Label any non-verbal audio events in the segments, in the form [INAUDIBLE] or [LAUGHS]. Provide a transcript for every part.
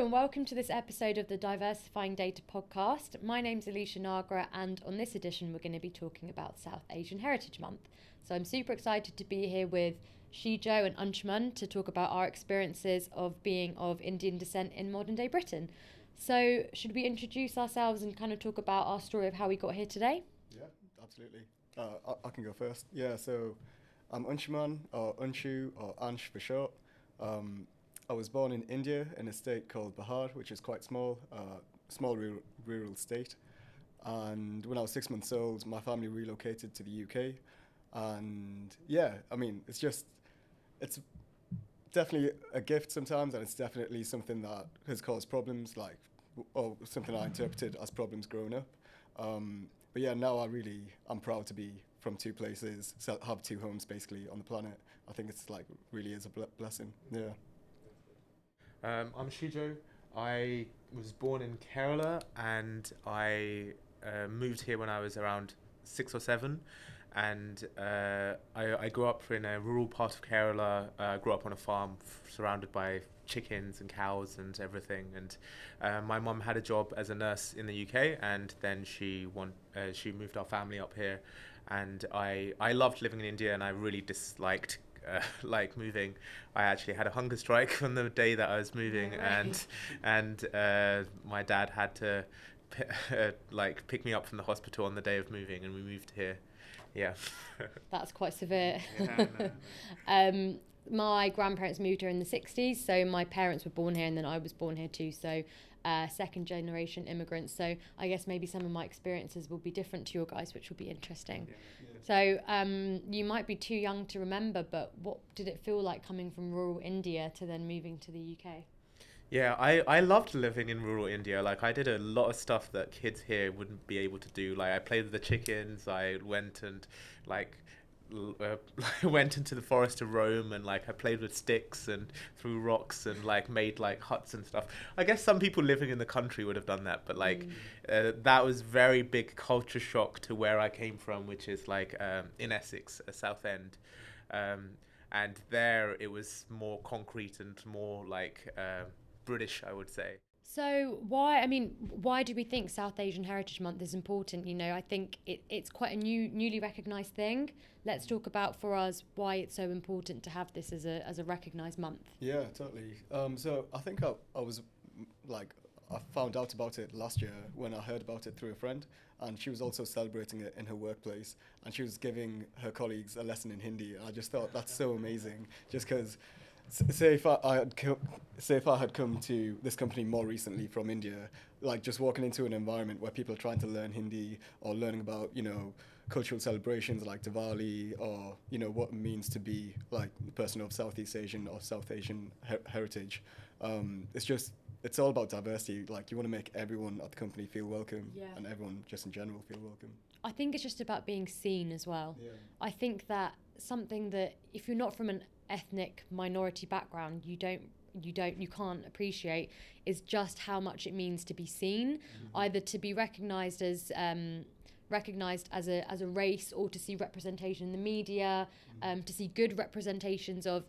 And welcome to this episode of the Diversifying Data podcast. My name's Aleesha Nagra, and on this edition, we're going to be talking about South Asian Heritage Month. So I'm super excited to be here with Shijo and Anshuman to talk about our experiences of being of Indian descent in modern day Britain. So, should we introduce ourselves and kind of talk about our story of how we got here today? Yeah, absolutely. Uh, I, I, can go first. Yeah, so I'm Anshuman, or Unshu, or Ansh for short. Um, I was born in India in a state called Bihar, which is quite small, uh, small rural, rural state. And when I was six months old, my family relocated to the UK. And yeah, I mean, it's just, it's definitely a gift sometimes, and it's definitely something that has caused problems, like, or something I interpreted as problems growing up. Um, but yeah, now I really, I'm proud to be from two places, so have two homes basically on the planet. I think it's like really is a blessing. Yeah. Um, I'm Shijo. I was born in Kerala and I uh, moved here when I was around six or seven. And uh, I, I, grew up in a rural part of Kerala. Uh, grew up on a farm f- surrounded by chickens and cows and everything. And uh, my mum had a job as a nurse in the UK, and then she want, uh, she moved our family up here. And I I loved living in India, and I really disliked uh, [LAUGHS] like moving. I actually had a hunger strike [LAUGHS] on the day that I was moving, right. and and uh, my dad had to p- [LAUGHS] uh, like pick me up from the hospital on the day of moving, and we moved here. Yeah, that's quite severe. Yeah, no. um, my grandparents moved here in the 60s, so my parents were born here, and then I was born here too. So uh, second generation immigrants. So I guess maybe some of my experiences will be different to your guys, which will be interesting. Yeah. Yeah. So um, you might be too young to remember, but what did it feel like coming from rural India to then moving to the UK? Yeah, I, I loved living in rural India. Like I did a lot of stuff that kids here wouldn't be able to do. Like I played with the chickens. I went and like uh, [LAUGHS] went into the forest to roam and like I played with sticks and threw rocks and like made like huts and stuff. I guess some people living in the country would have done that, but like mm. uh, that was very big culture shock to where I came from, which is like um, in Essex, a Southend. Um, and there it was more concrete and more like uh, British, I would say. So why? I mean, why do we think South Asian Heritage Month is important? You know, I think it, it's quite a new, newly recognised thing. Let's talk about for us why it's so important to have this as a as a recognised month. Yeah, totally. Um, so I think I, I was like I found out about it last year when I heard about it through a friend, and she was also celebrating it in her workplace, and she was giving her colleagues a lesson in Hindi. I just thought that's so amazing, just because say if I, I had co- say if I had come to this company more recently from India, like just walking into an environment where people are trying to learn Hindi or learning about you know cultural celebrations like Diwali or you know what it means to be like a person of Southeast Asian or South Asian her- heritage. Um, it's just it's all about diversity. Like you want to make everyone at the company feel welcome, yeah. and everyone just in general feel welcome. I think it's just about being seen as well. Yeah. I think that something that if you're not from an ethnic minority background you don't you don't you can't appreciate is just how much it means to be seen mm-hmm. either to be recognized as um, recognized as a as a race or to see representation in the media mm-hmm. um, to see good representations of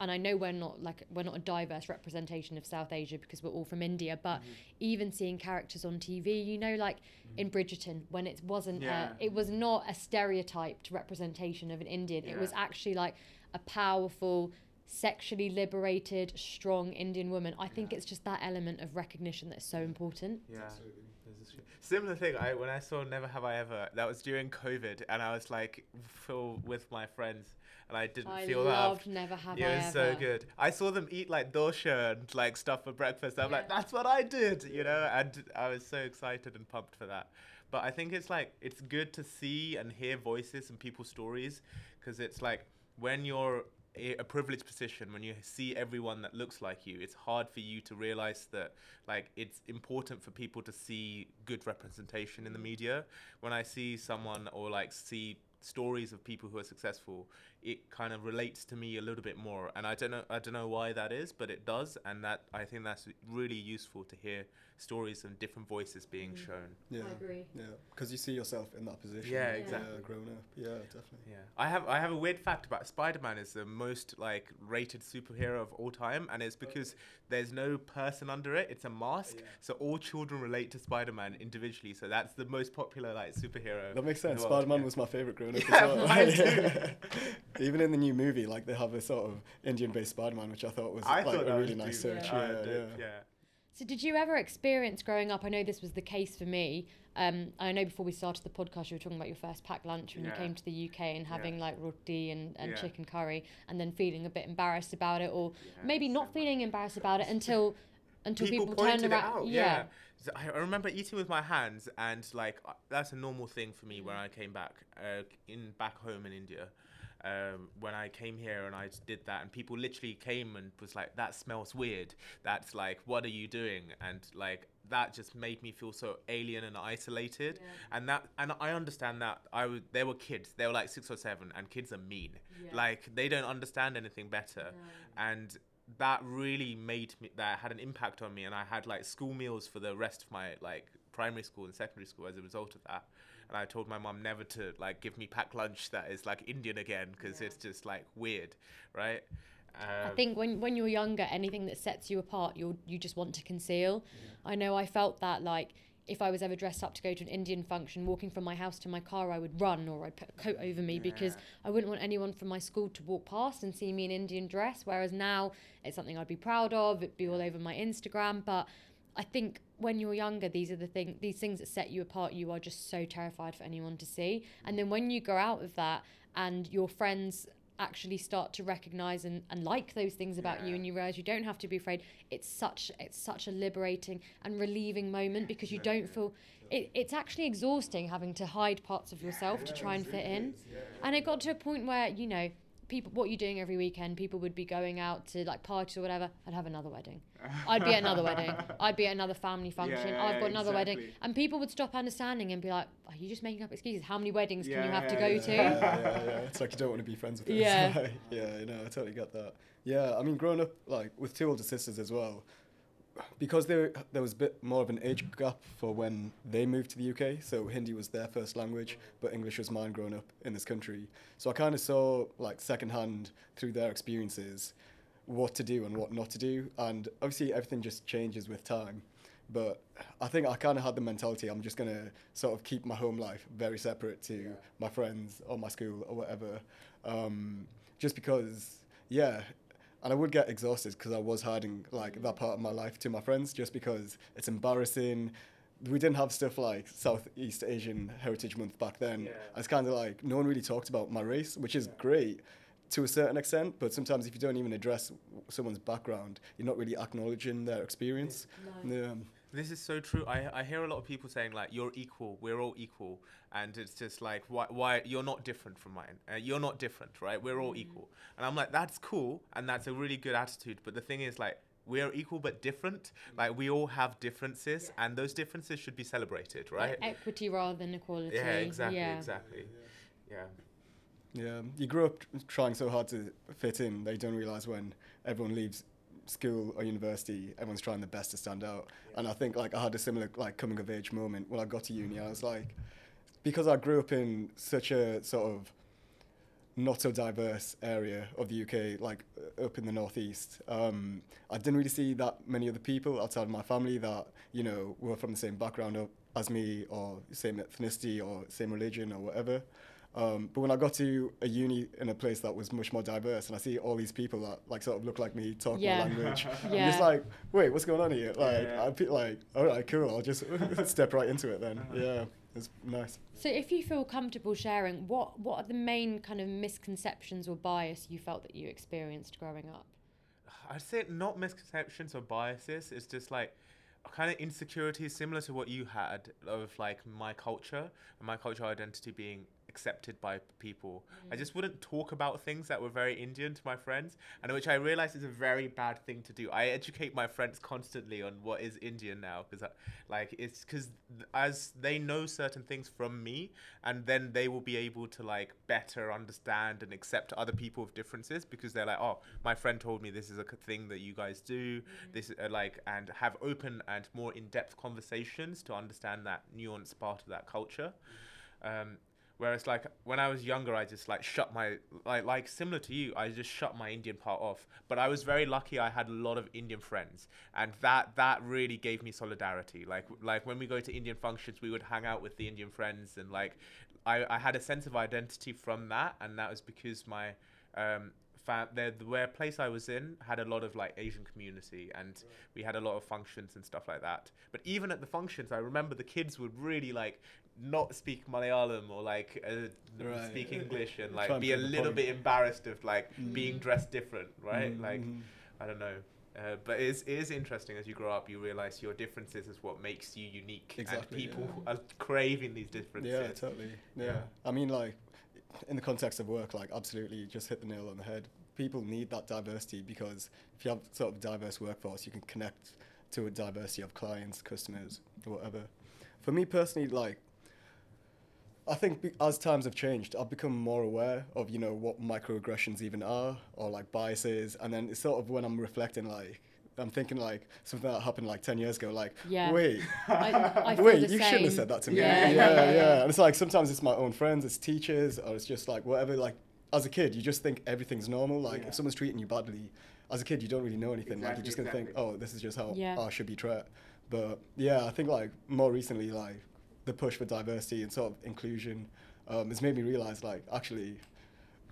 and I know we're not like we're not a diverse representation of South Asia because we're all from India, but mm-hmm. even seeing characters on TV, you know, like mm-hmm. in Bridgerton, when it wasn't, yeah. a, it was not a stereotyped representation of an Indian. Yeah. It was actually like a powerful, sexually liberated, strong Indian woman. I think yeah. it's just that element of recognition that's so important. Yeah. Absolutely. Similar thing. I when I saw Never Have I Ever, that was during COVID, and I was like, full with my friends, and I didn't I feel loved that. Never Have yeah, I Ever. It was so good. I saw them eat like dosa and like stuff for breakfast. I'm yeah. like, that's what I did, you know, and I was so excited and pumped for that. But I think it's like it's good to see and hear voices and people's stories because it's like when you're a privileged position when you see everyone that looks like you it's hard for you to realize that like it's important for people to see good representation in the media. When i see someone or like see stories of people who are successful it kind of relates to me a little bit more. And I don't know I don't know why that is, but it does, and that I think that's really useful to hear stories and different voices being Mm. shown. Yeah. I agree. Yeah, because you see yourself in that position. Yeah, Yeah. exactly. Yeah, grown up. Yeah, definitely. Yeah, I have I have a weird fact about Spider-Man is the most like rated superhero of all time, and it's because there's no person under it; it's a mask. Yeah. So all children relate to Spider-Man individually. So that's the most popular like superhero. That makes sense. Spider Man yeah. was my favorite growing up Yeah, as well. mine [LAUGHS] too. [LAUGHS] Even in the new movie, like they have a sort of Indian based Spider Man, which I thought was I like thought a really nice dope. search. Yeah. Uh, Yeah, yeah. yeah. So, did you ever experience growing up? I know this was the case for me. Um, I know before we started the podcast, you were talking about your first packed lunch when Yeah. you came to the UK and having Yeah. like roti and, and Yeah. chicken curry, and then feeling a bit embarrassed about it, or Yeah, maybe so not feeling embarrassed about it until [LAUGHS] until people, turn pointed around. it out. Yeah. So I I remember eating with my hands, and like that's a normal thing for me when I came back uh, in back home in India. Um, when I came here and I did that, and people literally came and was like, "That smells weird. That's like, what are you doing?" And like that just made me feel so alien and isolated. And that, and I understand that. I was, they were kids. They were like six or seven, and kids are mean. Yeah. Like they don't understand anything better and that really made me that had an impact on me and i had like school meals for the rest of my like primary school and secondary school as a result of that and i told my mom never to like give me packed lunch that is like indian again because Yeah. it's just like weird right I um, think when when you're younger, anything that sets you apart, you you just want to conceal. I know I felt that like if I was ever dressed up to go to an Indian function, walking from my house to my car, I would run or I'd put a coat over me because I wouldn't want anyone from my school to walk past and see me in Indian dress. Whereas now it's something I'd be proud of. It'd be all over my Instagram. But I think when you're younger, these are the thing, these things that set you apart. You are just so terrified for anyone to see. And then when you go out of that, and your friends actually start to recognize and, and like those things about you and you realize you don't have to be afraid it's such it's such a liberating and relieving moment because you don't feel it, it's actually exhausting having to hide parts of yourself to try and fit in and it got to a point where you know people what you're doing every weekend people would be going out to like parties or whatever i'd have another wedding i'd be at another wedding [LAUGHS] i'd be at another family function yeah, i've got another wedding and people would stop understanding and be like are you just making up excuses how many weddings can you Yeah, have to go yeah. to yeah, yeah, yeah. It's like you don't want to be friends with them. Yeah. [LAUGHS] yeah, you know, I totally get that. Yeah, I mean, growing up like with two older sisters as well, because there there was a bit more of an age gap for when they moved to the UK. So Hindi was their first language, but English was mine growing up in this country. So I kind of saw like secondhand through their experiences what to do and what not to do, and obviously everything just changes with time. But I think I kind of had the mentality I'm just gonna sort of keep my home life very separate to my friends or my school or whatever, um, just because yeah. And I would get exhausted because I was hiding like that part of my life to my friends, just because it's embarrassing. We didn't have stuff like Southeast Asian Heritage Month back then. Yeah. It's kind of like no one really talked about my race, which is great to a certain extent. But sometimes if you don't even address someone's background, you're not really acknowledging their experience. Yeah. This is so true. I, I hear a lot of people saying like you're equal, we're all equal, and it's just like why why you're not different from mine. Uh, you're not different, right? We're all equal, and I'm like that's cool, and that's a really good attitude. But the thing is like we are equal but different. Like we all have differences, and those differences should be celebrated, right? Like equity rather than equality yeah, exactly, yeah. exactly. Yeah. Yeah, you grew up tr- trying so hard to fit in They don't realize when everyone leaves school or university, everyone's trying their best to stand out. And I think like I had a similar like coming of age moment when I got to uni. I was like, because I grew up in such a sort of not so diverse area of the UK, like uh, up in the northeast. Um, I didn't really see that many other people outside of my family that you know were from the same background as me, or same ethnicity, or same religion, or whatever. Um, but when I got to a uni in a place that was much more diverse, and I see all these people that like sort of look like me, talk Yeah. my language, [LAUGHS] I'm Yeah. just like, wait, what's going on here? Like, Yeah. I'd be like, all right, cool, I'll just [LAUGHS] step right into it then. Yeah, it's nice. So, if you feel comfortable sharing, what what are the main kind of misconceptions or bias you felt that you experienced growing up? I'd say not misconceptions or biases. It's just like kind of insecurities similar to what you had of like my culture and my cultural identity being accepted by people. I just wouldn't talk about things that were very Indian to my friends, and which I realize is a very bad thing to do. I educate my friends constantly on what is Indian now because, like, it's because as they know certain things from me, and then they will be able to like better understand and accept other people with differences because they're like, oh, my friend told me this is a thing that you guys do, this uh, like, and have open and more in-depth conversations to understand that nuanced part of that culture. Um, Whereas like when I was younger, I just like shut my like like similar to you, I just shut my Indian part off. But I was very lucky; I had a lot of Indian friends, and that that really gave me solidarity. Like like when we go to Indian functions, we would hang out with the Indian friends, and like I I had a sense of identity from that, and that was because my um fa- the the where place I was in had a lot of like Asian community, and we had a lot of functions and stuff like that. But even at the functions, I remember the kids would really like not speak Malayalam or like uh, Right. speak English and like be a little point. bit embarrassed of like Mm. being dressed different, right? Mm, Like. I don't know. Uh, but it is, it is interesting as you grow up, you realize your differences is what makes you unique, Exactly, and people yeah. are craving these differences. Yeah, totally. Yeah. Yeah. I mean, like, in the context of work, like, absolutely, you just hit the nail on the head. People need that diversity because if you have sort of diverse workforce, you can connect to a diversity of clients, customers, whatever. For me personally, like, I think be- as times have changed, I've become more aware of, you know, what microaggressions even are or like biases. And then it's sort of when I'm reflecting, like, I'm thinking like something that happened like 10 years ago, like, Yeah. wait, [LAUGHS] I, I [LAUGHS] Wait, the you shouldn't have said that to me. Yeah. Yeah. yeah, yeah, And it's like sometimes it's my own friends, it's teachers, or it's just like whatever. Like as a kid, you just think everything's normal. Like Yeah. if someone's treating you badly, as a kid, you don't really know anything. like you're just gonna think, oh, this is just how Yeah. I should be treated. But yeah, I think like more recently, like the push for diversity and sort of inclusion um, has made me realize like actually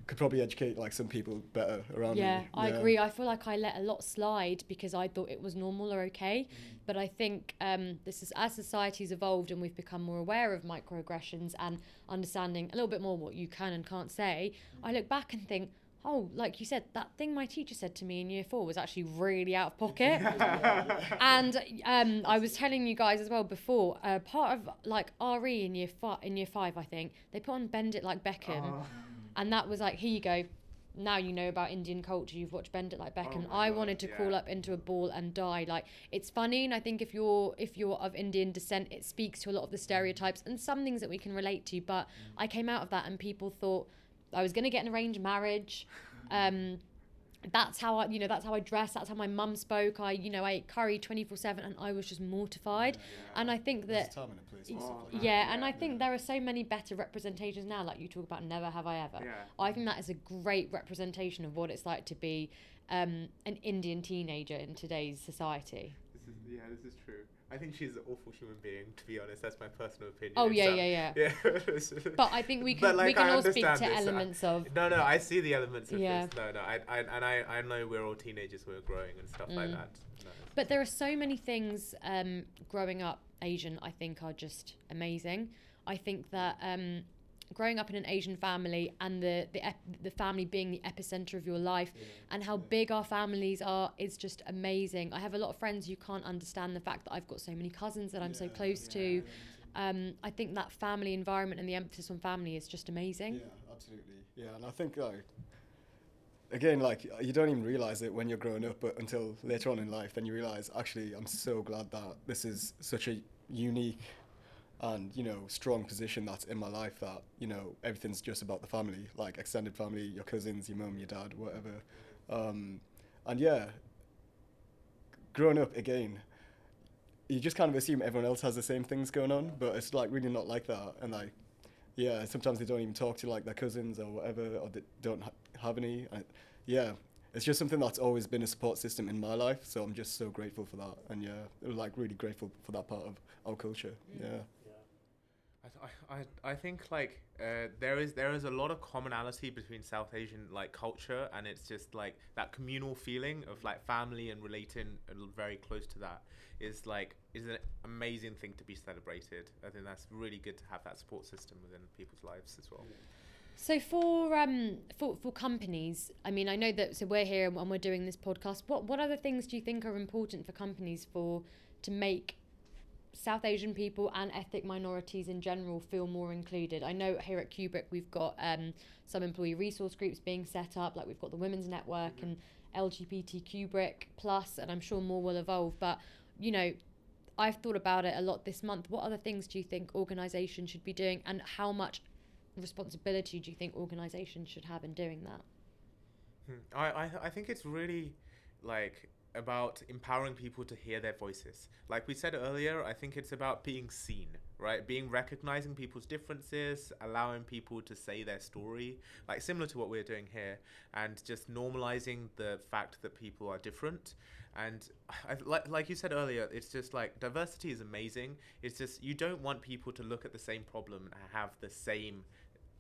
could probably educate like some people better around yeah, me. I agree. I feel like I let a lot slide because I thought it was normal or okay. But I think um, this is as society's evolved and we've become more aware of microaggressions and understanding a little bit more what you can and can't say. I look back and think, oh, like you said, that thing my teacher said to me in year four was actually really out of pocket. [LAUGHS] and um, I was telling you guys as well before, uh, part of like RE in year five, in year five, I think they put on Bend It Like Beckham, Oh. and that was like, here you go. Now you know about Indian culture. You've watched Bend It Like Beckham. Oh I God, wanted to crawl up into a ball and die. Like it's funny, and I think if you're if you're of Indian descent, it speaks to a lot of the stereotypes and some things that we can relate to. But I came out of that, and people thought I was gonna get an arranged marriage. Um, that's how I, you know, that's how I dressed. That's how my mum spoke. I, you know, I ate curry twenty four seven, and I was just mortified. And I think that time and a place Oh, stuff like man. that. yeah, and I Yeah. think there are so many better representations now. Like you talk about, never have I ever. Yeah. I think that is a great representation of what it's like to be um, an Indian teenager in today's society. This is yeah, this is true. I think she's an awful human being, to be honest. That's my personal opinion. Oh yeah, um, yeah, yeah. Yeah. [LAUGHS] But I think we can we can I all speak to this. I- elements of No, no, I see the elements of Yeah. this. No, no, I, I, and I, I know we're all teenagers, we're growing and stuff like Mm. that. No. But there are so many things um, growing up Asian, I think, are just amazing. I think that um, growing up in an Asian family and the the, ep- the family being the epicenter of your life and how big our families are is just amazing. I have a lot of friends who can't understand the fact that I've got so many cousins that I'm so Yeah, close to. Um, I think that family environment and the emphasis on family is just amazing. Yeah, absolutely. Yeah, and I think like again, like you don't even realize it when you're growing up, but until later on in life, then you realize actually I'm so glad that this is such a unique and you know strong position that's in my life that you know everything's just about the family, like extended family, your cousins, your mum, your dad, whatever. Um, and yeah, growing up again. You just kind of assume everyone else has the same things going on, but it's like really not like that. And like, yeah, sometimes they don't even talk to like their cousins or whatever, or they don't ha- have any. And yeah, it's just something that's always been a support system in my life. So I'm just so grateful for that, and yeah, like really grateful for that part of our culture. Yeah. I, I, I think like uh, there is there is a lot of commonality between South Asian like culture and it's just like that communal feeling of like family and relating very close to that is like is an amazing thing to be celebrated. I think that's really good to have that support system within people's lives as well. So for um for, for companies, I mean, I know that so we're here and we're doing this podcast. What what other things do you think are important for companies for to make South Asian people and ethnic minorities in general feel more included. I know here at Kubrick we've got um, some employee resource groups being set up, like we've got the Women's Network and LGBT Kubrick Plus, and I'm sure more will evolve. But you know, I've thought about it a lot this month. What other things do you think organisations should be doing, and how much responsibility do you think organisations should have in doing that? Hmm. I, I I think it's really like about empowering people to hear their voices. Like we said earlier, I think it's about being seen, right? Being recognizing people's differences, allowing people to say their story, like similar to what we're doing here, and just normalizing the fact that people are different. And I, like, like you said earlier, it's just like diversity is amazing. It's just you don't want people to look at the same problem and have the same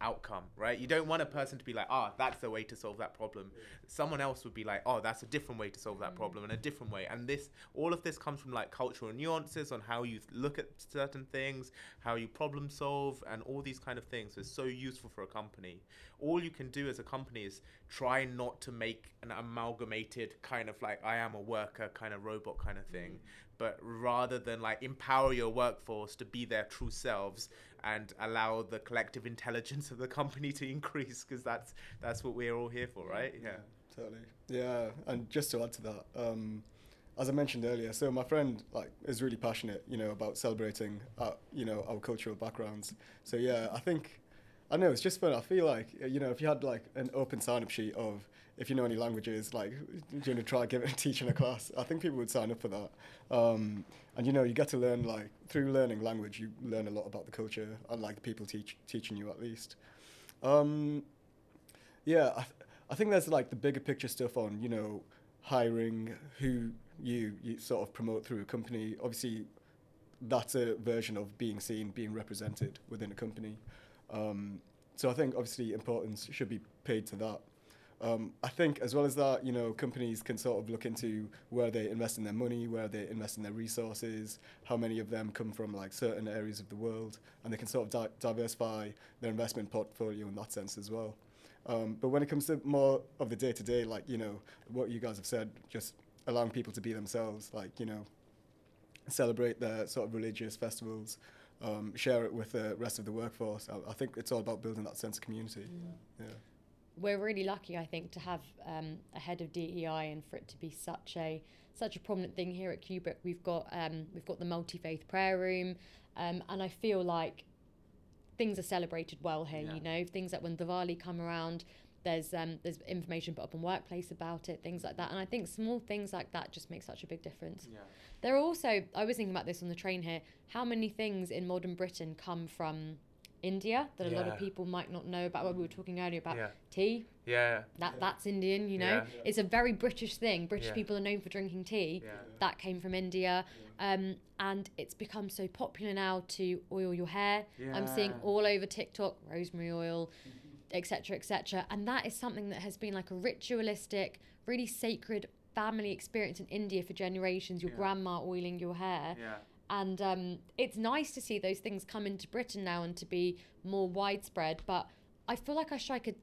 outcome, right? You don't want a person to be like, oh, that's the way to solve that problem. Someone else would be like, oh, that's a different way to solve that mm. problem and a different way. And this, all of this comes from like cultural nuances on how you look at certain things, how you problem solve, and all these kind of things is so useful for a company. All you can do as a company is try not to make an amalgamated kind of like I am a worker kind of robot kind of thing, mm. but rather than like empower your workforce to be their true selves and allow the collective intelligence of the company to increase because that's that's what we're all here for, right? Yeah. yeah. totally. Yeah, and just to add to that, um, as I mentioned earlier, so my friend like is really passionate, you know, about celebrating, uh, you know, our cultural backgrounds. So yeah, I think I know it's just fun. I feel like you know, if you had like an open sign-up sheet of if you know any languages, like do you want to try give it [LAUGHS] teaching a class? I think people would sign up for that. Um, and you know, you get to learn like through learning language, you learn a lot about the culture and like the people teach teaching you at least. Um, yeah, I, th- I think there's like the bigger picture stuff on you know hiring who you you sort of promote through a company. Obviously, that's a version of being seen, being represented within a company. Um, so I think obviously importance should be paid to that. Um, I think as well as that, you know, companies can sort of look into where they invest in their money, where they invest in their resources, how many of them come from like certain areas of the world, and they can sort of di- diversify their investment portfolio in that sense as well. Um, but when it comes to more of the day to day, like you know what you guys have said, just allowing people to be themselves, like you know, celebrate their sort of religious festivals, um, share it with the rest of the workforce. I, I, think it's all about building that sense of community. Mm. Yeah we're really lucky, I think, to have um, a head of DEI and for it to be such a such a prominent thing here at Kubrick. We've got um, we've got the multi faith prayer room, um, and I feel like things are celebrated well here. Yeah. You know, things like when Diwali come around, there's um, there's information put up on workplace about it, things like that. And I think small things like that just make such a big difference. Yeah. There are also I was thinking about this on the train here. How many things in modern Britain come from India that yeah. a lot of people might not know about. What we were talking earlier about yeah. tea. Yeah. That that's Indian, you know. Yeah. It's a very British thing. British people are known for drinking tea. That came from India. Um, and it's become so popular now to oil your hair. I'm seeing all over TikTok rosemary oil, etc., etc. And that is something that has been like a ritualistic, really sacred family experience in India for generations. Your grandma oiling your hair. Yeah and um, it's nice to see those things come into Britain now and to be more widespread. But I feel like I strike a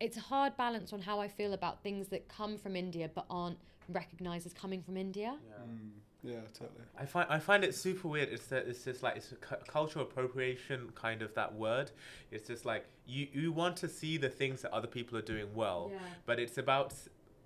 it's a hard balance on how I feel about things that come from India but aren't recognized as coming from India. Yeah. Mm. Yeah, totally. I find I find it super weird. It's that it's just like it's a cu- cultural appropriation kind of that word. It's just like you you want to see the things that other people are doing well, yeah. but it's about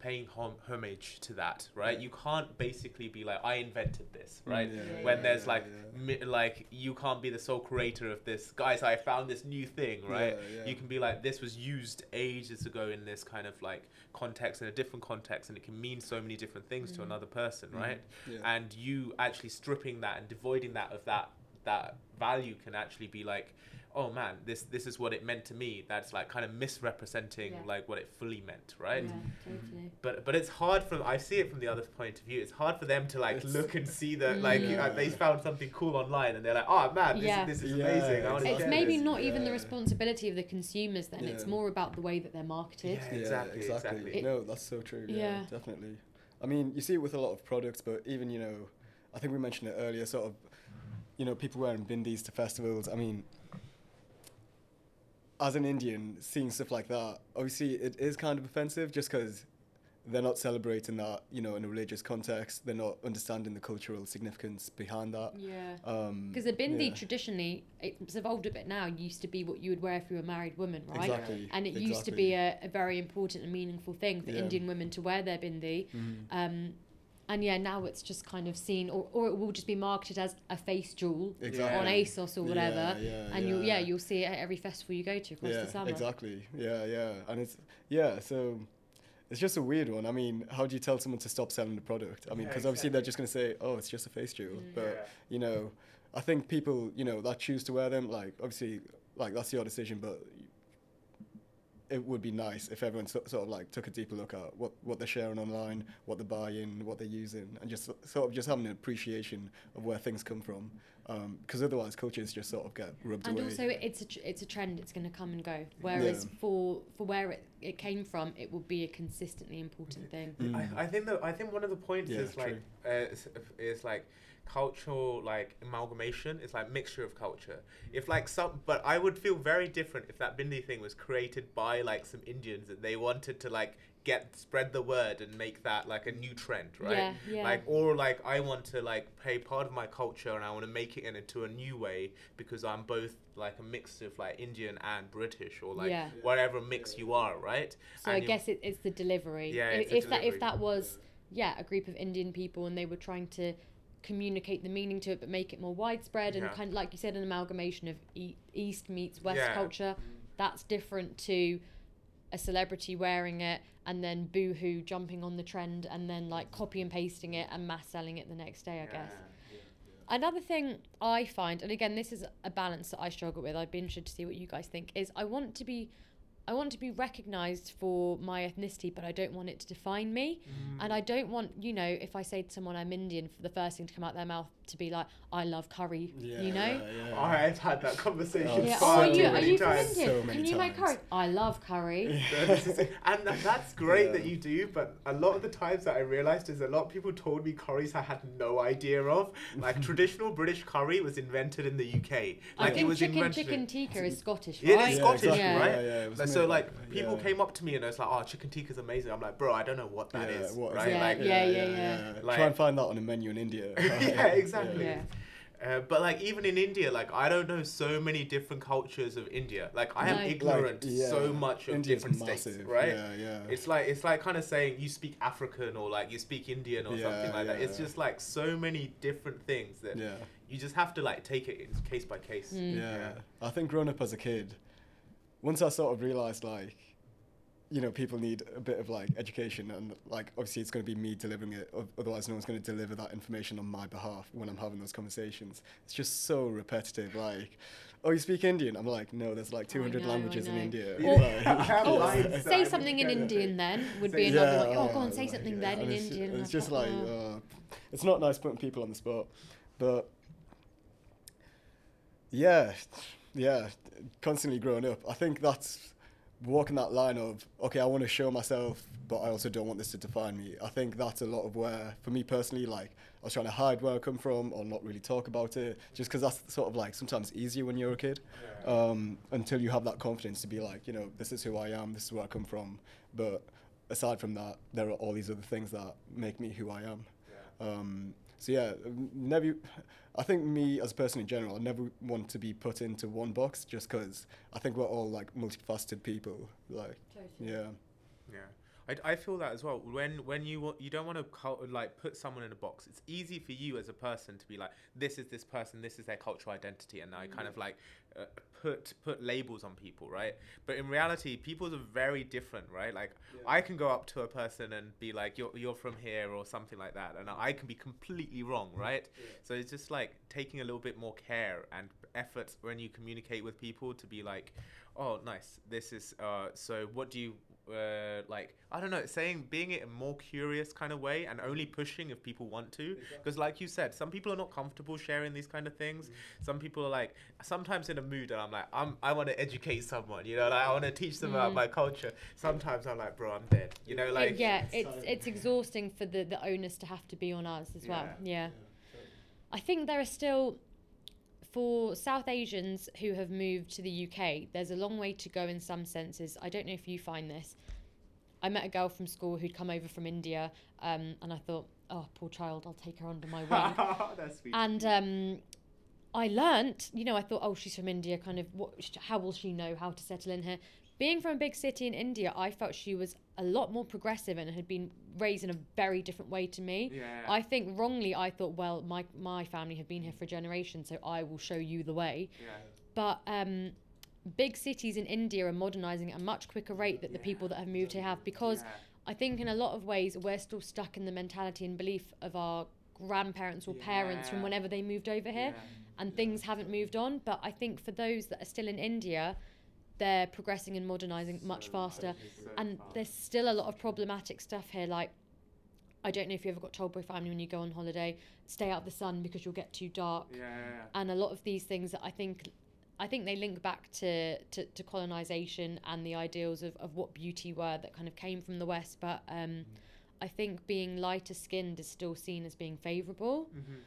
paying hom- homage to that, right? Yeah. You can't basically be like, I invented this, mm, right? Yeah. When there's like, mi- like you can't be the sole creator of this, guys. I found this new thing, right? You can be like, this was used ages ago in this kind of like context, in a different context, and it can mean so many different things mm. to another person, mm. right? And you actually stripping that and devoiding that of that that value can actually be like oh man, this this is what it meant to me. That's like kind of misrepresenting yeah. like what it fully meant, right? Yeah, totally. But but it's hard from I see it from the other point of view. It's hard for them to like it's look and see that like yeah. uh, they found something cool online and they're like, oh man, this, yeah. this is amazing. it's maybe this. not even the responsibility of the consumers. Then it's more about the way that they're marketed. Yeah, exactly, exactly. exactly. no, that's so true. Yeah, definitely. I mean, you see it with a lot of products, but even you know, I think we mentioned it earlier. Sort of, you know, people wearing bindis to festivals. I mean as an Indian, seeing stuff like that, obviously it is kind of offensive just because they're not celebrating that, you know, in a religious context. They're not understanding the cultural significance behind that. Yeah. Um, Because the bindi yeah. traditionally, it's evolved a bit now. Used to be what you would wear if you were a married woman, right? Exactly. And it used to be a, a very important and meaningful thing for Yeah. Indian women to wear their bindi. Mhm. Um, and yeah, now it's just kind of seen, or, or it will just be marketed as a face jewel Exactly. on ASOS or whatever. Yeah, yeah, and you'll yeah yeah. you'll see it at every festival you go to across yeah, the summer. exactly. Yeah, yeah, and it's yeah. So it's just a weird one. I mean, how do you tell someone to stop selling the product? I mean, Yeah, because obviously they're just going to say, "Oh, it's just a face jewel," Mm. but Yeah. you know, I think people, you know, that choose to wear them, like obviously, like that's your decision, but it would be nice if everyone so, sort of like took a deeper look at what, what they're sharing online, what they're buying, what they're using, and just sort of just having an appreciation of where things come from. Because otherwise, cultures just sort of get rubbed away. and also it's a tr- it's a trend it's going to come and go whereas for for where it, it came from it will be a consistently important thing Mm. I, I think that I think one of the points Yeah, is like uh, is, is like cultural like amalgamation. It's like mixture of culture. If like some, but I would feel very different if that bindi thing was created by like some Indians and they wanted to like get spread the word and make that like a new trend, right? Yeah, yeah. Like or like I want to like pay part of my culture and I want to make it into a new way because I'm both like a mix of like Indian and British or like Yeah. whatever mix you are, right? so And i guess it, it's the delivery Yeah, I- it's the if that if that was yeah a group of indian people and they were trying to communicate the meaning to it but make it more widespread and Yeah. kind of like you said an amalgamation of e- east meets west Yeah. culture that's different to a celebrity wearing it and then boohoo jumping on the trend and then like copy and pasting it and mass selling it the next day i guess Another thing I find, and again, this is a balance that I struggle with. I'd be interested to see what you guys think. Is I want to be, I want to be recognised for my ethnicity, but I don't want it to define me. Mm. And I don't want, you know, if I say to someone I'm Indian, for the first thing to come out their mouth to be like, I love curry. Yeah, you know. yeah, yeah. I've had that conversation Yeah. so Oh, are you are you from times. India? So many Can you make curry? I love curry. This is it. and that's great Yeah. that you do, but a lot of the times that I realized is a lot of people told me curries I had no idea of. Like [LAUGHS] traditional British curry was invented in the UK. I Like it think was chicken invented. chicken tikka is Scottish, It is right? Yeah, Scottish, exactly. Yeah. right? Yeah, yeah, it was Like, made so by- like people yeah. came up to me and it's like, "Oh, chicken tikka is amazing." I'm like, "Bro, I don't know what that is." what is right? it? Yeah, like, yeah, yeah, yeah. Like- Try and find that on a menu in India. [LAUGHS] yeah, exactly. [LAUGHS] Yeah. Uh, but like even in India, like I don't know so many different cultures of India. Like I am No. Ignorant to yeah, so much of India's different massive. states, right? Yeah, yeah. It's like it's like kind of saying you speak African or like you speak Indian or Yeah, something like that. It's yeah. just like so many different things that yeah. you just have to like take it in case by case. Mm. Yeah. I think growing up as a kid, once I sort of realised like, you know, people need a bit of like education and like obviously it's going to be me delivering it. Otherwise, no one's going to deliver that information on my behalf when I'm having those conversations. It's just so repetitive. Like, oh, you speak Indian? I'm like, no, there's like 200 know, languages in. India. Or- Like, Or Lines yeah. that say something in. Indian then would be Say- another way. Oh, Yeah, go on, say like, something yeah, then in it's, Indian. It's just like, oh. uh, it's not nice putting people on the spot, but yeah, yeah, constantly growing up. I think that's walking that line of okay, I want to show myself, but I also don't want this to define me. I think that's a lot of where, for me personally, like I was trying to hide where I come from or not really talk about it, just because that's sort of like sometimes easier when you're a kid, um, until you have that confidence to be like, you know, this is who I am, this is where I come from. But aside from that, there are all these other things that make me who I am. Um, so yeah, never. I think me as a person in general, I never want to be put into one box just because I think we're all like multifaceted people. Like, yeah, Yeah, I, I feel that as well. When when you wa- you don't want to like put someone in a box. It's easy for you as a person to be like, this is this person, this is their cultural identity, and I kind of like uh, put put labels on people, right? But in reality, people are very different, right? Like I can go up to a person and be like, you're you're from here or something like that, and I can be completely wrong, right? So it's just like taking a little bit more care and effort when you communicate with people to be like, oh, nice. This is uh. So what do you uh, like I don't know, saying being it a more curious kind of way and only pushing if people want to. Because like you said, some people are not comfortable sharing these kind of things. Some people are like sometimes in a mood and I'm like, I'm I want to educate someone, you know, like I want to teach them about Mm. my culture. Sometimes I'm like, bro, I'm dead. You know, It- like yeah, it's it's exhausting for the the onus to have to be on us as well. Yeah. Yeah. I think there are still for South Asians who have moved to the UK, there's a long way to go in some senses. I don't know if you find this. I met a girl from school who'd come over from India, um, and I thought, oh, poor child, I'll take her under my wing. [LAUGHS] That's sweet. and um, I learnt, you know, I thought, oh, she's from India, kind of, what, how will she know how to settle in here? Being from a big city in India, I felt she was a lot more progressive and had been raised in a very different way to me. yeah. I think wrongly, I thought, well, my my family have been here for generations, so I will show you the way. yeah. But um, big cities in India are modernizing at a much quicker rate that the people that have moved here have, because Yeah. I think in a lot of ways we're still stuck in the mentality and belief of our grandparents or parents from whenever they moved over here, and things haven't moved on. But I think for those that are still in India, they're progressing and modernizing much faster. And there's still a lot of problematic stuff here like i don't know if you ever got told by family when you go on holiday stay out of the sun because you'll get too dark. Yeah, yeah, yeah. and a lot of these things that i think i think they link back to, to, to colonization and the ideals of, of what beauty were that kind of came from the west. But um, i think being lighter skinned is still seen as being favorable. Mhm.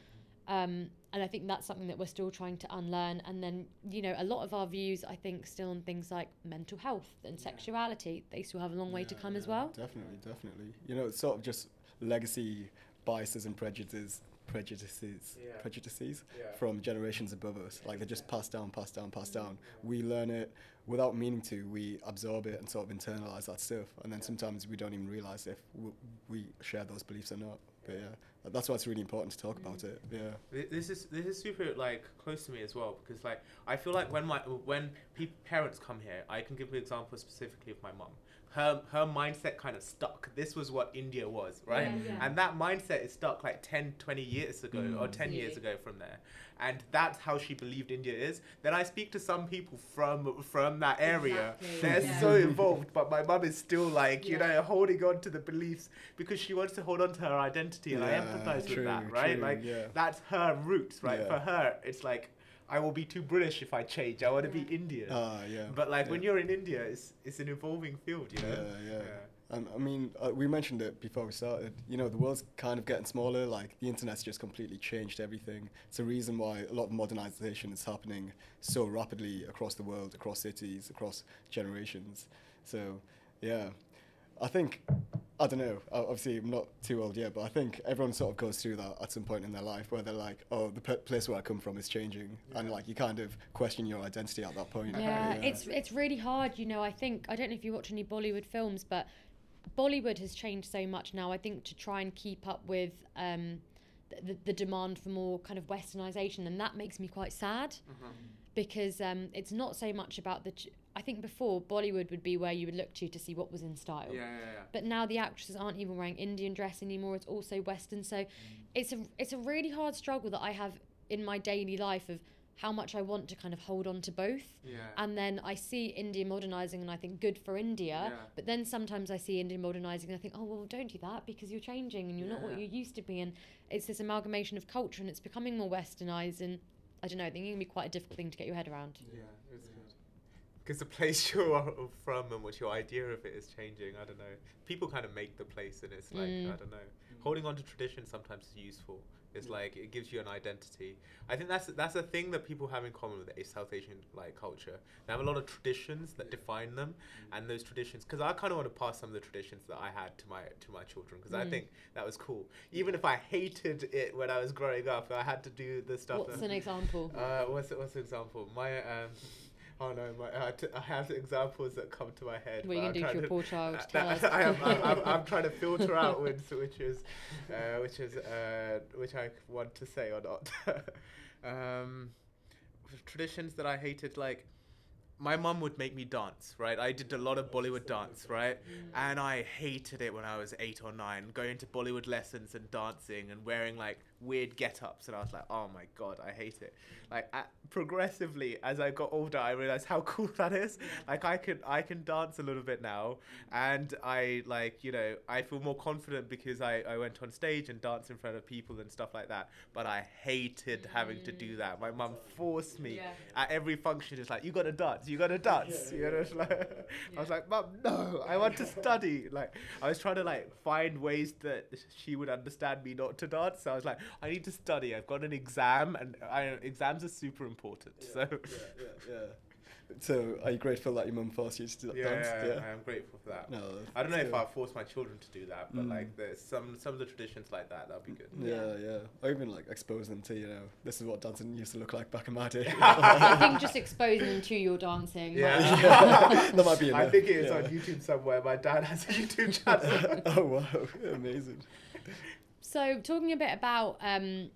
um, and I think that's something that we're still trying to unlearn. And then, you know, a lot of our views, I think, still on things like mental health and Yeah. sexuality, they still have a long way to Yeah, come as well. Definitely, definitely. You know, it's sort of just legacy biases and prejudices, prejudices, Yeah. prejudices Yeah. from generations above us. Like they just pass down, pass down, pass down. Mm-hmm. We learn it without meaning to. We absorb it and sort of internalize that stuff, and then sometimes we don't even realize if w- we share those beliefs or not. But yeah, that's why it's really important to talk about mm. it. Yeah. This is this is super like close to me as well because like I feel like when my when pe- parents come here, I can give an example specifically of my mum. Her her mindset kind of stuck. This was what India was, right? Yeah, yeah. And that mindset is stuck like 10, 20 years ago or Mm. 10 years ago from there. And that's how she believed India is. Then I speak to some people from from that area. Exactly, They're yeah. so involved, but my mum is still like, you know, holding on to the beliefs because she wants to hold on to her identity and I Yeah, empathize true, with that, right? true, like yeah. that's her roots, right? Yeah. For her, it's like I will be too British if I change. I want to be Indian. Ah, yeah. but like when you're in India, it's it's an evolving field, you know. Yeah, yeah. Um, I mean, uh, we mentioned it before we started. You know, the world's kind of getting smaller. Like the internet's just completely changed everything. It's a reason why a lot of modernization is happening so rapidly across the world, across cities, across generations. So, yeah, I think I don't know. Obviously, I'm not too old yet, but I think everyone sort of goes through that at some point in their life where they're like, "Oh, the p- place where I come from is changing," and like you kind of question your identity at that point. Yeah, it's it's really hard. You know, I think I don't know if you watch any Bollywood films, but Bollywood has changed so much now. I think to try and keep up with um, the, the demand for more kind of westernization, and that makes me quite sad Uh-huh. because um, it's not so much about the. Ch- I think before Bollywood would be where you would look to to see what was in style. Yeah, yeah, yeah. But now the actresses aren't even wearing Indian dress anymore. It's also Western. So mm. it's a it's a really hard struggle that I have in my daily life of how much I want to kind of hold on to both. Yeah. And then I see India modernizing and I think good for India. Yeah. But then sometimes I see India modernizing and I think, oh, well, don't do that because you're changing and you're not what Yeah. you used to be. And it's this amalgamation of culture and it's becoming more westernized. And I don't know, I think it can be quite a difficult thing to get your head around. Yeah. Because the place [LAUGHS] you're from and what your idea of it is changing. I don't know. People kind of make the place, and it's like Mm. I don't know. Holding on to tradition sometimes is useful. It's like it gives you an identity. I think that's that's a thing that people have in common with the South Asian like culture. They have a lot of traditions that define them, and those traditions. Because I kind of want to pass some of the traditions that I had to my to my children. Because I Mm. think that was cool. Even if I hated it when I was growing up, I had to do the stuff. What's that- an [LAUGHS] example? uh, what's what's an example? My um, oh no, my uh, t- I have examples that come to my head. What are you going to do to your trying poor child? [LAUGHS] uh, Tell us. I am, I'm, I'm, I'm [LAUGHS] trying to filter out which which is uh, which is uh, which I want to say or not. [LAUGHS] um, traditions that I hated, like my mum would make me dance, right? I did a lot of Bollywood dance, right? And I hated it when I was eight or nine, going to Bollywood lessons and dancing and wearing like weird get-ups, and I was like, oh my god, I hate it. Like I, progressively, as I got older, I realized how [LAUGHS] cool that is. Like I can I can dance a little bit now, and I like you know I feel more confident because I I went on stage and danced in front of people and stuff like that. But I hated having to do that. My mum forced me Yeah. at every function. It's like you gotta dance, you gotta dance. [LAUGHS] You know, it's like, I was like, mum, no, I want to study. Like I was trying to like find ways that she would understand me not to dance. So I was like, I need to study. I've got an exam, and I, exams are super important. So yeah, yeah, yeah. So are you grateful that your mum forced you to do that Yeah, dance? yeah, I'm grateful for that. No, I don't know that's if. I'll force my children to do that, but Mm. like there's some some of the traditions like that, that'd be good. Yeah, yeah. Or even like expose them to, you know, this is what dancing used to look like back in my day. [LAUGHS] I think just exposing them to your dancing. Yeah. might- [LAUGHS] Yeah, [LAUGHS] that might be I think it is yeah. on YouTube somewhere. My dad has a YouTube channel. oh wow, amazing. So, talking a bit about um,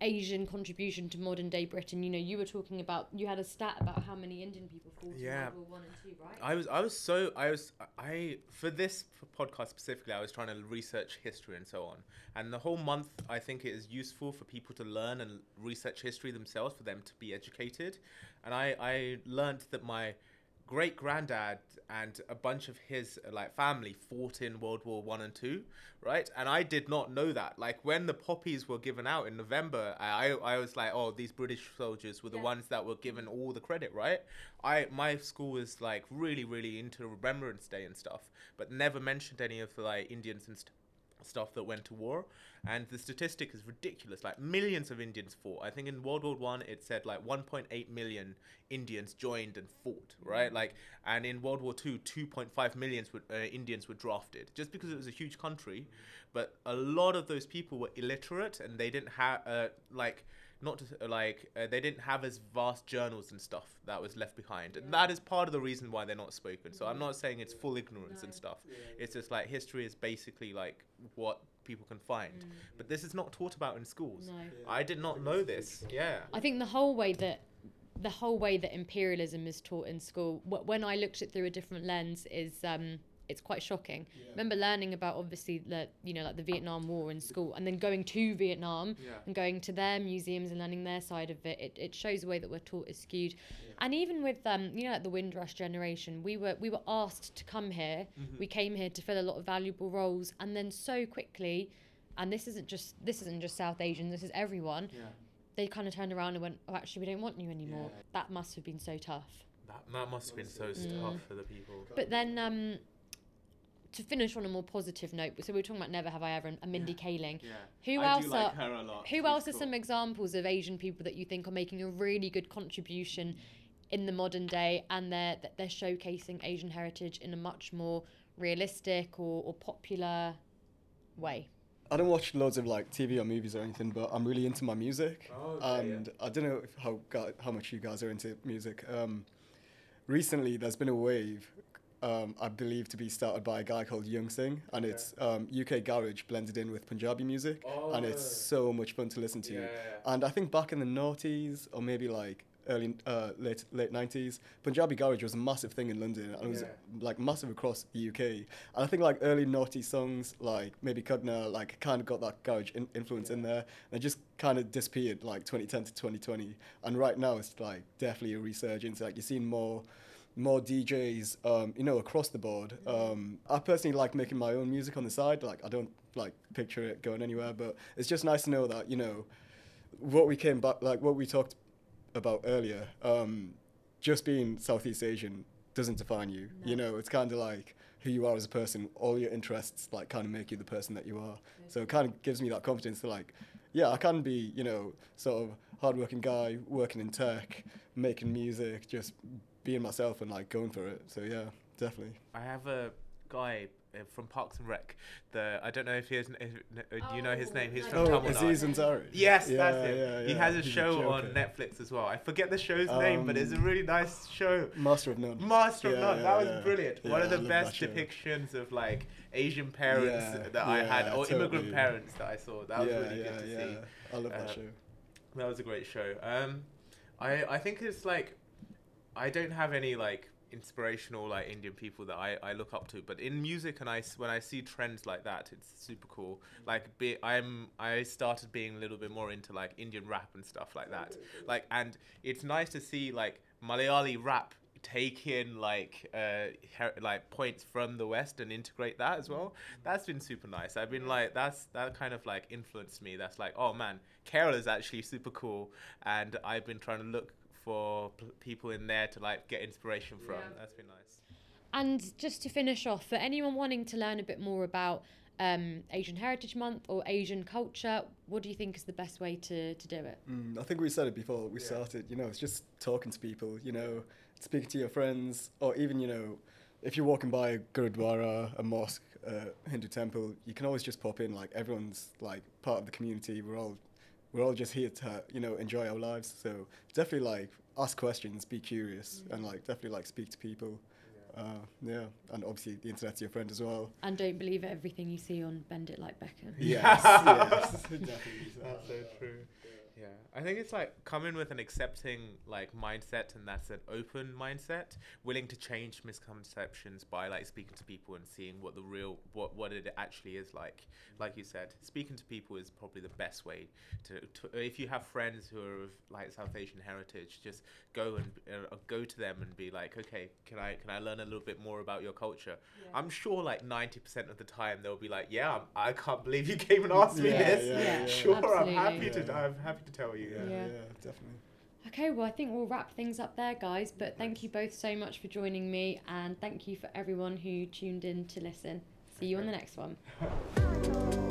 Asian contribution to modern day Britain, you know, you were talking about, you had a stat about how many Indian people fought Yeah. in World War One and Two, right? I was I was so I was I for this podcast specifically I was trying to research history and so on and the whole month I think it is useful for people to learn and research history themselves for them to be educated and I I learned that my great granddad and a bunch of his like family fought in World War One and Two, right? And I did not know that. Like when the poppies were given out in November, I I was like, oh, these British soldiers were the Yeah. ones that were given all the credit, right? I my school was like really really into Remembrance Day and stuff, but never mentioned any of the like Indians and stuff that went to war. And the statistic is ridiculous. Like millions of indians fought. I think in world war one it said like 1.8 million indians joined and fought right? Like and in world war two 2.5 millions were, uh, indians were drafted just because it was a huge country. But a lot of those people were illiterate and they didn't have uh, like not to, like uh, they didn't have as vast journals and stuff that was left behind. And that is part of the reason why they're not spoken. So i'm not saying it's full ignorance and No. stuff. It's just like history is basically like what people can find. But this is not taught about in schools. No. i did not know this. Yeah. I think the whole way that the whole way that imperialism is taught in school, wh- when I looked at it through a different lens, is um, it's quite shocking. Remember learning about obviously the you know like the Vietnam War in school, and then going to Vietnam Yeah. and going to their museums and learning their side of it. It, it shows the way that we're taught is skewed. And even with um, you know like the Windrush generation, we were we were asked to come here. We came here to fill a lot of valuable roles, and then so quickly. And this isn't just this isn't just South Asian. This is everyone they kind of turned around and went, "Oh, actually, we don't want you anymore." Yeah. That must have been so tough. that, that must have been so Mm. tough for the people But then, um, to finish on a more positive note, so we were talking about "Never Have I Ever" and Mindy Kaling. yeah Who I else do like are her a lot. Who She's else are some examples of Asian people that you think are making a really good contribution in the modern day, and they're that they're showcasing Asian heritage in a much more realistic or, or popular way? I don't watch loads of like TV or movies or anything, but I'm really into my music, Oh, okay, yeah. and I don't know if how how much you guys are into music. Um, recently, there's been a wave, um, I believe, to be started by a guy called Yung Singh, and it's um, UK garage blended in with Punjabi music, and it's Oh. so much fun to listen to. Yeah. And I think back in the noughties or maybe like early uh, late late nineties, Punjabi garage was a massive thing in London and it was Yeah. like massive across the UK. And I think like early naughty songs like maybe Kugna like kind of got that garage in- influence in there. And it just kind of disappeared like 2010 to 2020. And right now it's like definitely a resurgence. Like you're seeing more more DJs, um, you know, across the board. Um, I personally like making my own music on the side. Like I don't like picture it going anywhere, but it's just nice to know that you know what we came back like what we talked about earlier. Um, just being Southeast Asian doesn't define you. You know, it's kind of like who you are as a person. All your interests like kind of make you the person that you are. So it kind of gives me that confidence to like, yeah, I can be you know sort of hardworking guy working in tech, making music, just being myself and like going for it. So yeah, definitely. I have a guy uh, from Parks and Rec. The I don't know if he has, if, uh, you know his Oh, name. He's from Oh, Tamil Aziz. Ansari. Yes, Yeah, that's him. yeah, he has a He's a show on. Netflix as well. I forget the show's name, but it's a Um, really nice show. Master of None. Master of Yeah, None. yeah, that was yeah. brilliant. One of the best depictions of like Asian parents Yeah, that I had, yeah, or immigrant parents that I saw. That was yeah, really yeah, good to yeah. see. I love that Uh, show. That was a great show. Um, I I think it's like, I don't have any like inspirational like Indian people that I, I look up to, but in music and I when I see trends like that, it's super cool. Like be, I'm I started being a little bit more into like Indian rap and stuff like that. Like and it's nice to see like Malayali rap take in like uh her- like points from the west and integrate that as well. That's been super nice. I've been like that's that kind of like influenced me. That's like oh man kerala is actually super cool. And i've been trying to look for p- people in there to like get inspiration from Yeah. that's been nice And just to finish off, for anyone wanting to learn a bit more about um, Asian Heritage Month or Asian culture? What do you think is the best way to, to do it? Mm, I think we said it before we Yeah. started. You know, it's just talking to people. You know, speaking to your friends, or even you know, if you're walking by a gurudwara, a mosque, a Hindu temple, you can always just pop in. Like everyone's like part of the community. We're all we're all just here to you know enjoy our lives. So definitely like ask questions, be curious, and like definitely like speak to people. Uh, yeah, and obviously the internet's your friend as well. And don't believe everything you see on Bend It Like Beckham. Yes, yes, [LAUGHS] definitely. That's so [LAUGHS] true. Yeah, I think it's like coming with an accepting like mindset, and that's an open mindset, willing to change misconceptions by like speaking to people and seeing what the real what what it actually is like. Like you said, speaking to people is probably the best way to. to if you have friends who are of like South Asian heritage, just go and uh, go to them and be like, okay, can I can I learn a little bit more about your culture? I'm sure like ninety percent of the time they'll be like, yeah, I'm, I can't believe you came and asked me Yeah, this. yeah, Yeah, yeah. [LAUGHS] Sure, I'm happy to. Yeah. I'm happy to tell you. Yeah, Yeah. yeah, Yeah. definitely. Okay, well, I think we'll wrap things up there, guys. But thank you both so much for joining me, and thank you for everyone who tuned in to listen. See you on the next one. [LAUGHS]